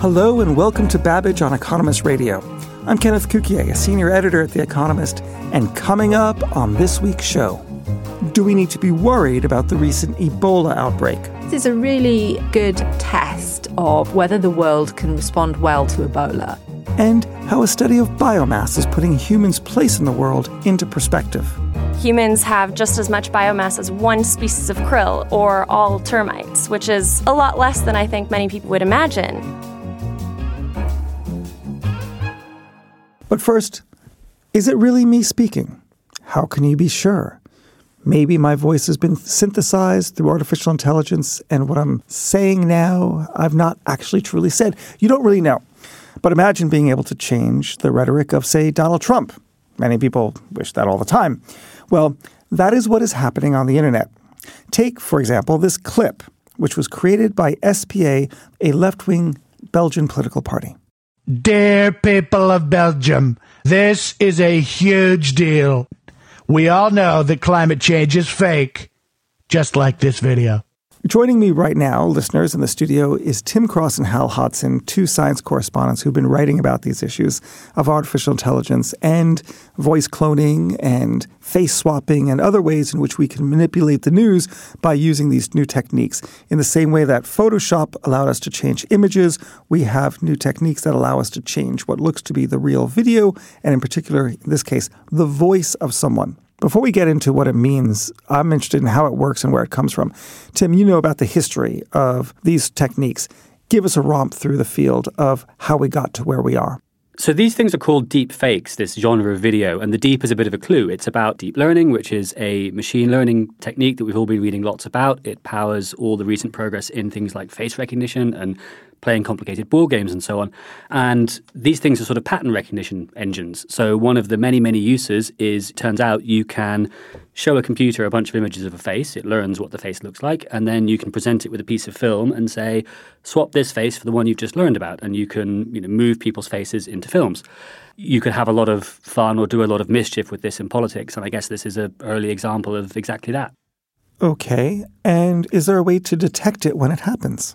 Hello and welcome to Babbage on Economist Radio. I'm Kenneth Cukier, a senior editor at The Economist, and coming up on this week's show, do we need to be worried about the recent Ebola outbreak? This is a really good test of whether the world can respond well to Ebola. And how a study of biomass is putting humans' place in the world into perspective. Humans have just as much biomass as one species of krill or all termites, which is a lot less than I think many people would imagine. But first, is it really me speaking? How can you be sure? Maybe my voice has been synthesized through artificial intelligence, and what I'm saying now, I've not actually truly said. You don't really know. But imagine being able to change the rhetoric of, say, Donald Trump. Many people wish that all the time. Well, that is what is happening on the internet. Take, for example, this clip, which was created by SPA, a left wing Belgian political party. Dear people of Belgium, this is a huge deal. We all know that climate change is fake, just like this video. Joining me right now, listeners, in the studio is Tim Cross and Hal Hodson, two science correspondents who've been writing about these issues of artificial intelligence and voice cloning and face swapping and other ways in which we can manipulate the news by using these new techniques. In the same way that Photoshop allowed us to change images, we have new techniques that allow us to change what looks to be the real video, and in particular, in this case, the voice of someone. Before we get into what it means, I'm interested in how it works and where it comes from. Tim, you know about the history of these techniques. Give us a romp through the field of how we got to where we are. So these things are called deep fakes, this genre of video, and the deep is a bit of a clue. It's about deep learning, which is a machine learning technique that we've all been reading lots about. It powers all the recent progress in things like face recognition and playing complicated board games and so on. And these things are sort of pattern recognition engines. So one of the many, many uses is turns out you can show a computer a bunch of images of a face, it learns what the face looks like, and then you can present it with a piece of film and say, swap this face for the one you've just learned about, and you can you know, move people's faces into films. You could have a lot of fun or do a lot of mischief with this in politics, and I guess this is an early example of exactly that. Okay, and is there a way to detect it when it happens?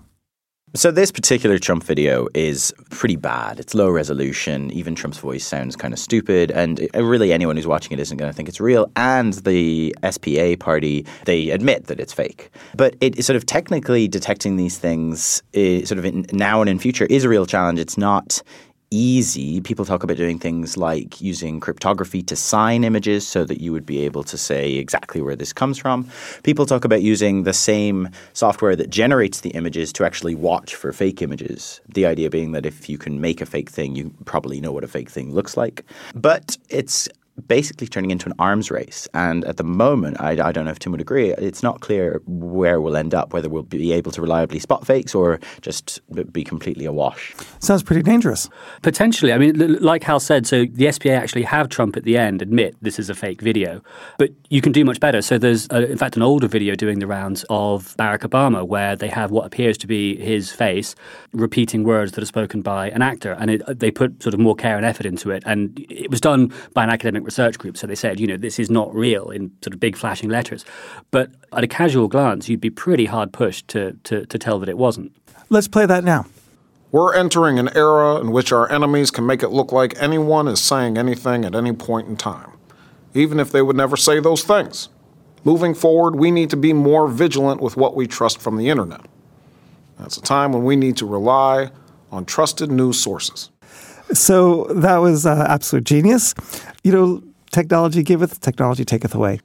So this particular Trump video is pretty bad. It's low resolution. Even Trump's voice sounds kind of stupid, and uh, really anyone who's watching it isn't going to think it's real. And the SPA party they admit that it's fake. But it sort of technically detecting these things, is, sort of in, now and in future, is a real challenge. It's not easy. People talk about doing things like using cryptography to sign images so that you would be able to say exactly where this comes from. People talk about using the same software that generates the images to actually watch for fake images. The idea being that if you can make a fake thing, you probably know what a fake thing looks like. But it's basically turning into an arms race. And at the moment, I, I, don't know if Tim would agree, it's not clear where we'll end up, whether we'll be able to reliably spot fakes or just be completely awash. Sounds pretty dangerous. Potentially. I mean, like Hal said, so the SPA actually have Trump at the end admit this is a fake video, but you can do much better. So there's, uh, in fact, an older video doing the rounds of Barack Obama where they have what appears to be his face repeating words that are spoken by an actor. And it, they put sort of more care and effort into it. And it was done by an academic research group. So they said, you know, this is not real in sort of big flashing letters. But at a casual glance, you'd be pretty hard pushed to, to, to tell that it wasn't. Let's play that now. We're entering an era in which our enemies can make it look like anyone is saying anything at any point in time, even if they would never say those things. Moving forward, we need to be more vigilant with what we trust from the internet. That's a time when we need to rely on trusted news sources. So that was uh, absolute genius. You know, technology giveth, technology taketh away.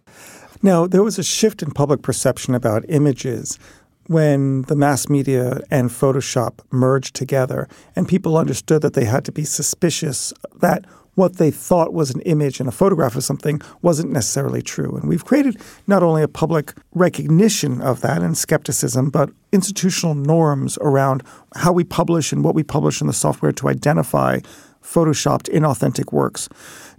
Now, there was a shift in public perception about images when the mass media and Photoshop merged together, and people understood that they had to be suspicious that what they thought was an image and a photograph of something wasn't necessarily true. And we've created not only a public recognition of that and skepticism, but institutional norms around how we publish and what we publish in the software to identify photoshopped, inauthentic works.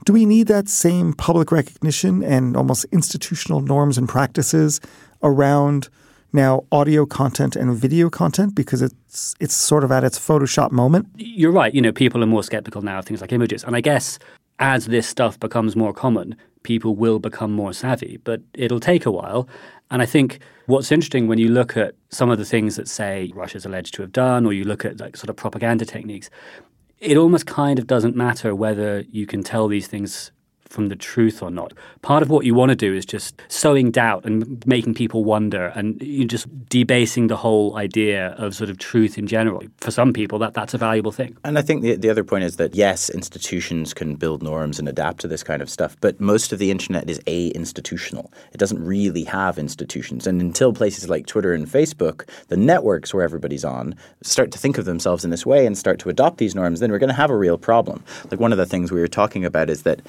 Do we need that same public recognition and almost institutional norms and practices around now audio content and video content because it's it's sort of at its Photoshop moment? You're right. You know, people are more skeptical now of things like images, and I guess as this stuff becomes more common, people will become more savvy. But it'll take a while. And I think what's interesting when you look at some of the things that say Russia's alleged to have done, or you look at like sort of propaganda techniques, it almost kind of doesn't matter whether you can tell these things from the truth or not. Part of what you want to do is just sowing doubt and making people wonder and you just debasing the whole idea of sort of truth in general. For some people, that, that's a valuable thing. And I think the, the other point is that yes, institutions can build norms and adapt to this kind of stuff, but most of the internet is a institutional. It doesn't really have institutions. And until places like Twitter and Facebook, the networks where everybody's on, start to think of themselves in this way and start to adopt these norms, then we're going to have a real problem. Like one of the things we were talking about is that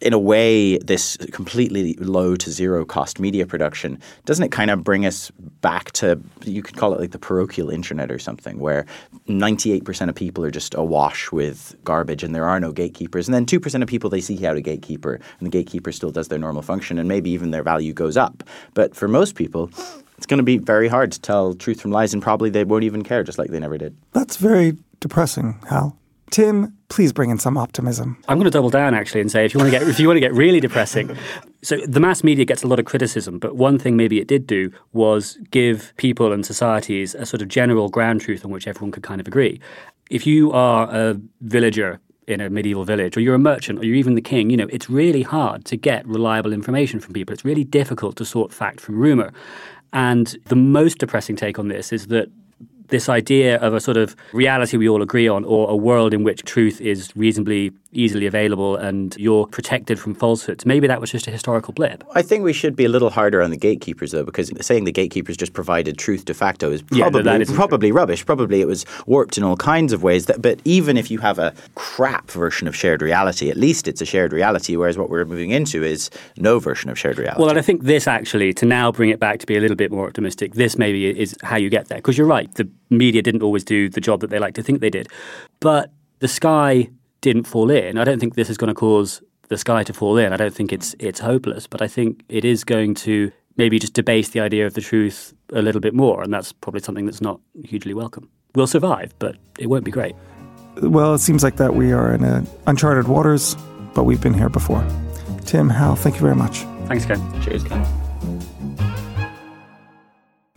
in a way, this completely low to zero cost media production, doesn't it kind of bring us back to, you could call it like the parochial internet or something, where 98% of people are just awash with garbage and there are no gatekeepers. And then 2% of people, they seek out a gatekeeper and the gatekeeper still does their normal function and maybe even their value goes up. But for most people, it's going to be very hard to tell truth from lies and probably they won't even care, just like they never did. That's very depressing, Hal. Tim, please bring in some optimism. I'm going to double down actually and say if you want to get if you want to get really depressing, so the mass media gets a lot of criticism, but one thing maybe it did do was give people and societies a sort of general ground truth on which everyone could kind of agree. If you are a villager in a medieval village, or you're a merchant, or you're even the king, you know, it's really hard to get reliable information from people. It's really difficult to sort fact from rumor. And the most depressing take on this is that this idea of a sort of reality we all agree on, or a world in which truth is reasonably easily available and you're protected from falsehoods. Maybe that was just a historical blip. I think we should be a little harder on the gatekeepers, though, because saying the gatekeepers just provided truth de facto is probably, yeah, probably rubbish. Probably it was warped in all kinds of ways. That, but even if you have a crap version of shared reality, at least it's a shared reality, whereas what we're moving into is no version of shared reality. Well, and I think this actually, to now bring it back to be a little bit more optimistic, this maybe is how you get there. Because you're right, the media didn't always do the job that they like to think they did. But the sky didn't fall in. I don't think this is going to cause the sky to fall in. I don't think it's it's hopeless, but I think it is going to maybe just debase the idea of the truth a little bit more, and that's probably something that's not hugely welcome. We'll survive, but it won't be great. Well, it seems like that we are in uncharted waters, but we've been here before. Tim, Hal, thank you very much. Thanks, Ken. Cheers, Ken.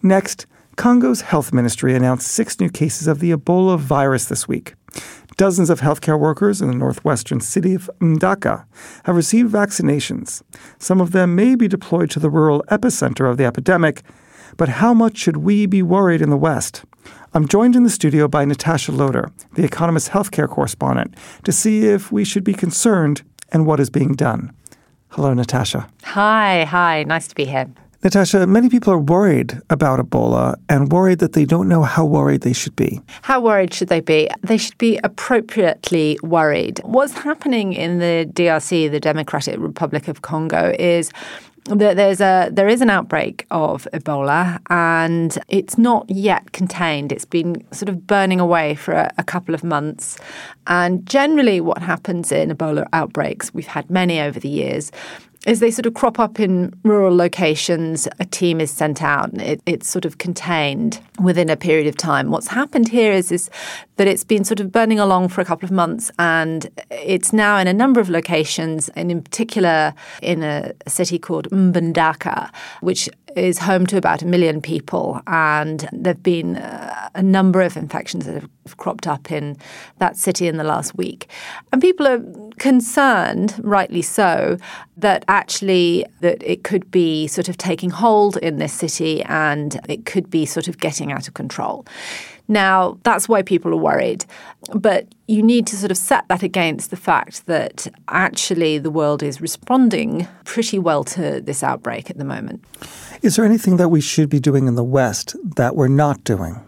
Next, Congo's health ministry announced six new cases of the Ebola virus this week. Dozens of healthcare workers in the northwestern city of Mbandaka have received vaccinations. Some of them may be deployed to the rural epicenter of the epidemic, but how much should we be worried in the West? I'm joined in the studio by Natasha Loder, the Economist healthcare correspondent, to see if we should be concerned and what is being done. Hello, Natasha. Hi, hi. Nice to be here. Natasha, many people are worried about Ebola and worried that they don't know how worried they should be. How worried should they be? They should be appropriately worried. What's happening in the DRC, the Democratic Republic of Congo, is that there's a there is an outbreak of Ebola and it's not yet contained. It's been sort of burning away for a, a, couple of months. And generally, what happens in Ebola outbreaks, we've had many over the years, as they sort of crop up in rural locations, a team is sent out and it, it's sort of contained within a period of time. What's happened here is, is that it's been sort of burning along for a couple of months and it's now in a number of locations, and in particular in a city called Mbandaka, which is home to about a million people. And there have been uh, a number of infections that have cropped up in that city in the last week. And people are concerned, rightly so, that actually that it could be sort of taking hold in this city and it could be sort of getting out of control. Now, that's why people are worried. But you need to sort of set that against the fact that actually the world is responding pretty well to this outbreak at the moment. Is there anything that we should be doing in the West that we're not doing?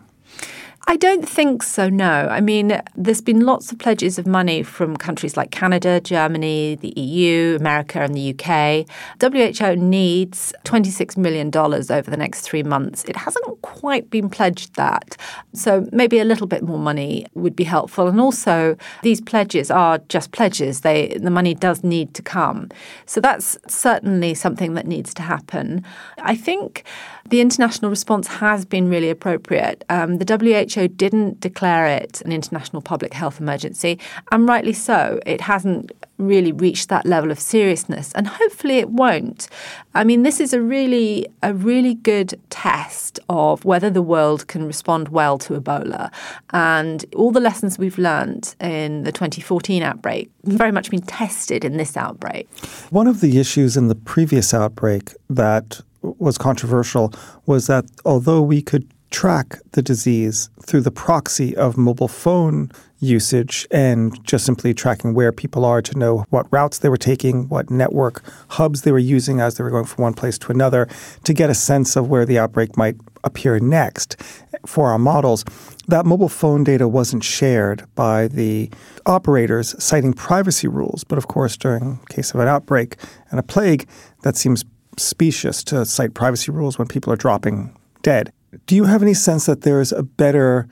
I don't think so, no. I mean, there's been lots of pledges of money from countries like Canada, Germany, the EU, America, and the UK. WHO needs $26 million over the next three months. It hasn't quite been pledged that. So maybe a little bit more money would be helpful. And also, these pledges are just pledges. They, the money does need to come. So that's certainly something that needs to happen. I think the international response has been really appropriate. Um, the WHO didn't declare it an international public health emergency, and rightly so. It hasn't really reached that level of seriousness, and hopefully it won't. I mean, this is a really a really good test of whether the world can respond well to Ebola, and all the lessons we've learned in the 2014 outbreak very much been tested in this outbreak. One of the issues in the previous outbreak that was controversial was that although we could track the disease through the proxy of mobile phone usage and just simply tracking where people are to know what routes they were taking, what network hubs they were using as they were going from one place to another, to get a sense of where the outbreak might appear next for our models. That mobile phone data wasn't shared by the operators, citing privacy rules. But of course, during case of an outbreak and a plague, that seems specious to cite privacy rules when people are dropping dead. Do you have any sense that there is a better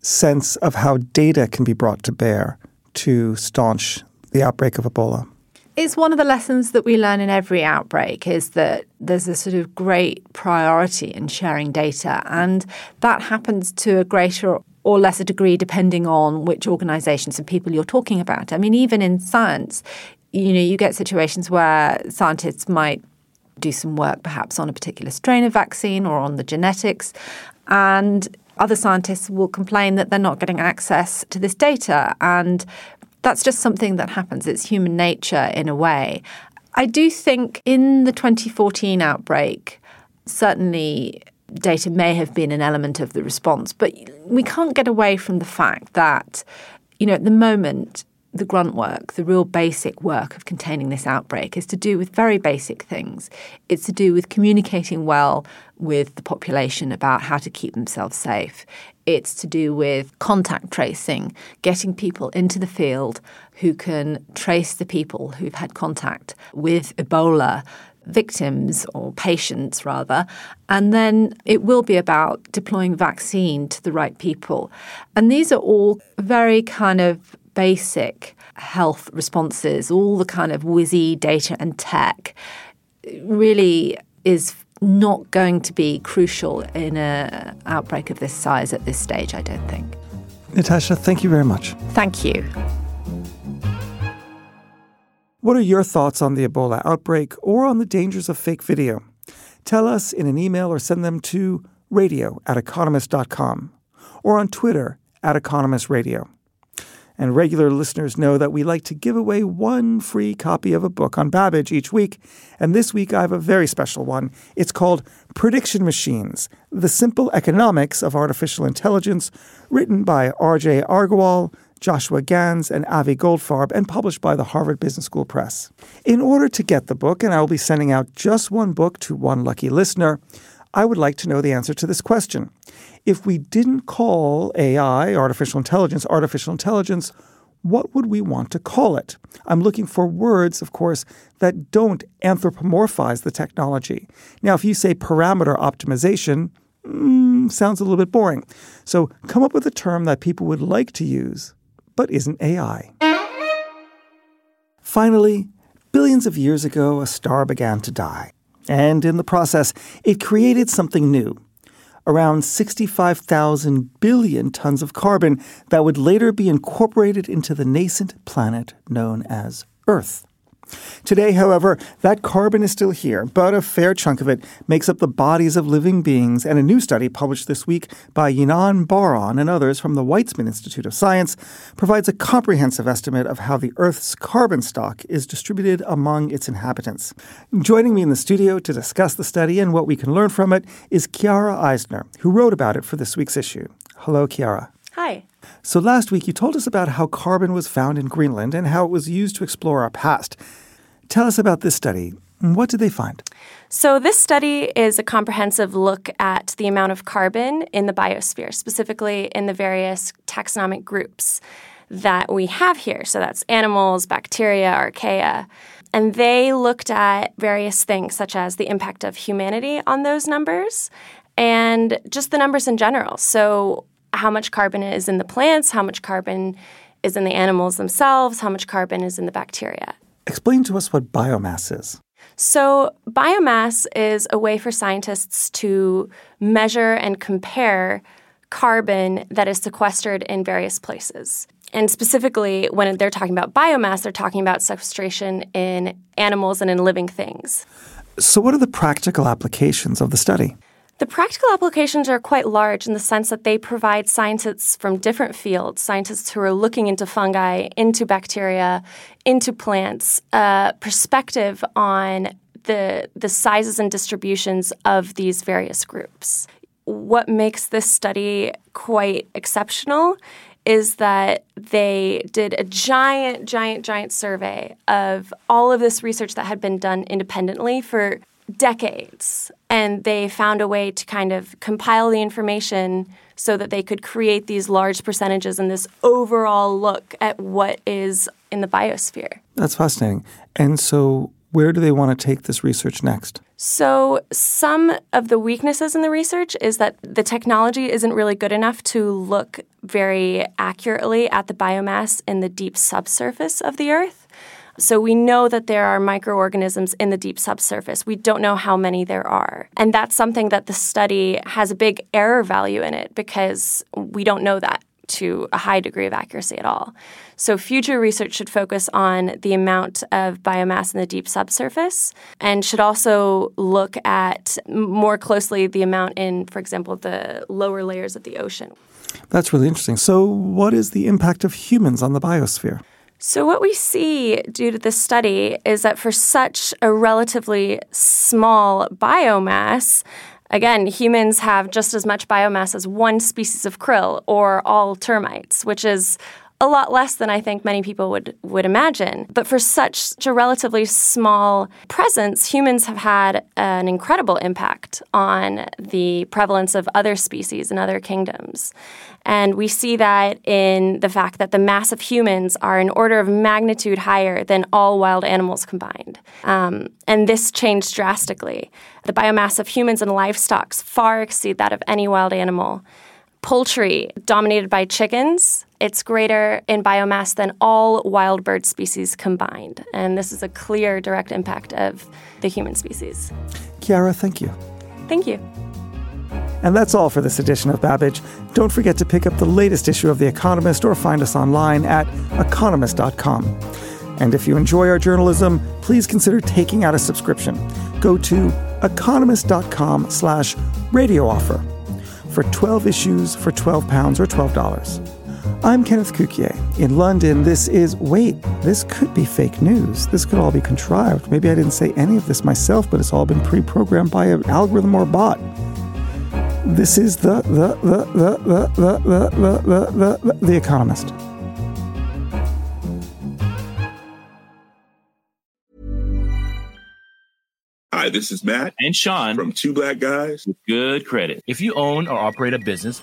sense of how data can be brought to bear to staunch the outbreak of Ebola? It's one of the lessons that we learn in every outbreak is that there's a sort of great priority in sharing data, and that happens to a greater or lesser degree depending on which organizations and people you're talking about. I mean, even in science, you know, you get situations where scientists might do some work perhaps on a particular strain of vaccine or on the genetics. And other scientists will complain that they're not getting access to this data. And that's just something that happens. It's human nature in a way. I do think in the 2014 outbreak, certainly data may have been an element of the response, but we can't get away from the fact that, you know, at the moment, the grunt work, the real basic work of containing this outbreak, is to do with very basic things. It's to do with communicating well with the population about how to keep themselves safe. It's to do with contact tracing, getting people into the field who can trace the people who've had contact with Ebola victims or patients rather and then it will be about deploying vaccine to the right people and these are all very kind of basic health responses, all the kind of whizzy data and tech, really is not going to be crucial in an outbreak of this size at this stage, I don't think. Natasha, thank you very much. Thank you. What are your thoughts on the Ebola outbreak or on the dangers of fake video? Tell us in an email or send them to radio at economist.com or on Twitter at Economist Radio. And regular listeners know that we like to give away one free copy of a book on Babbage each week. And this week I have a very special one. It's called Prediction Machines The Simple Economics of Artificial Intelligence, written by Ajay Agrawal, Joshua Gans, and Avi Goldfarb, and published by the Harvard Business School Press. In order to get the book, and I will be sending out just one book to one lucky listener, I would like to know the answer to this question if we didn't call AI, artificial intelligence, artificial intelligence, what would we want to call it? I'm looking for words, of course, that don't anthropomorphize the technology. Now, if you say parameter optimization, mm, sounds a little bit boring. So come up with a term that people would like to use, but isn't AI. Finally, billions of years ago, a star began to die. And in the process, it created something new around 65,000 billion tons of carbon that would later be incorporated into the nascent planet known as Earth. Today, however, that carbon is still here, but a fair chunk of it makes up the bodies of living beings, and a new study published this week by Yinon Bar-On and others from the Weizmann Institute of Science provides a comprehensive estimate of how the Earth's carbon stock is distributed among its inhabitants. Joining me in the studio to discuss the study and what we can learn from it is Chiara Eisner, who wrote about it for this week's issue. Hello, Chiara. Hi. So last week you told us about how carbon was found in Greenland and how it was used to explore our past. Tell us about this study. What did they find? So, this study is a comprehensive look at the amount of carbon in the biosphere, specifically in the various taxonomic groups that we have here. So, that's animals, bacteria, archaea. And they looked at various things, such as the impact of humanity on those numbers and just the numbers in general. So, how much carbon is in the plants, how much carbon is in the animals themselves, how much carbon is in the bacteria. Explain to us what biomass is. So, biomass is a way for scientists to measure and compare carbon that is sequestered in various places. And specifically, when they're talking about biomass, they're talking about sequestration in animals and in living things. So, what are the practical applications of the study? The practical applications are quite large in the sense that they provide scientists from different fields, scientists who are looking into fungi, into bacteria, into plants, a perspective on the, the sizes and distributions of these various groups. What makes this study quite exceptional is that they did a giant, giant, giant survey of all of this research that had been done independently for decades. And they found a way to kind of compile the information so that they could create these large percentages and this overall look at what is in the biosphere. That's fascinating. And so, where do they want to take this research next? So, some of the weaknesses in the research is that the technology isn't really good enough to look very accurately at the biomass in the deep subsurface of the Earth. So we know that there are microorganisms in the deep subsurface. We don't know how many there are. And that's something that the study has a big error value in it because we don't know that to a high degree of accuracy at all. So, future research should focus on the amount of biomass in the deep subsurface and should also look at more closely the amount in, for example, the lower layers of the ocean. That's really interesting. So, what is the impact of humans on the biosphere? So, what we see due to this study is that for such a relatively small biomass, again, humans have just as much biomass as one species of krill or all termites, which is a lot less than I think many people would, would imagine. But for such a relatively small presence, humans have had an incredible impact on the prevalence of other species in other kingdoms. And we see that in the fact that the mass of humans are an order of magnitude higher than all wild animals combined. Um, and this changed drastically. The biomass of humans and livestock far exceed that of any wild animal. Poultry, dominated by chickens, it's greater in biomass than all wild bird species combined. And this is a clear direct impact of the human species. Chiara, thank you. Thank you. And that's all for this edition of Babbage. Don't forget to pick up the latest issue of The Economist or find us online at economist.com. And if you enjoy our journalism, please consider taking out a subscription. Go to economist.com slash radio offer for 12 issues for 12 pounds or $12. I'm Kenneth Cukier. In London, this is wait, this could be fake news. This could all be contrived. Maybe I didn't say any of this myself, but it's all been pre programmed by an algorithm or bot. This is the the the the the the the the the, the, the Economist. Hi, this is Matt and Sean from Two Black Guys with Good Credit. If you own or operate a business,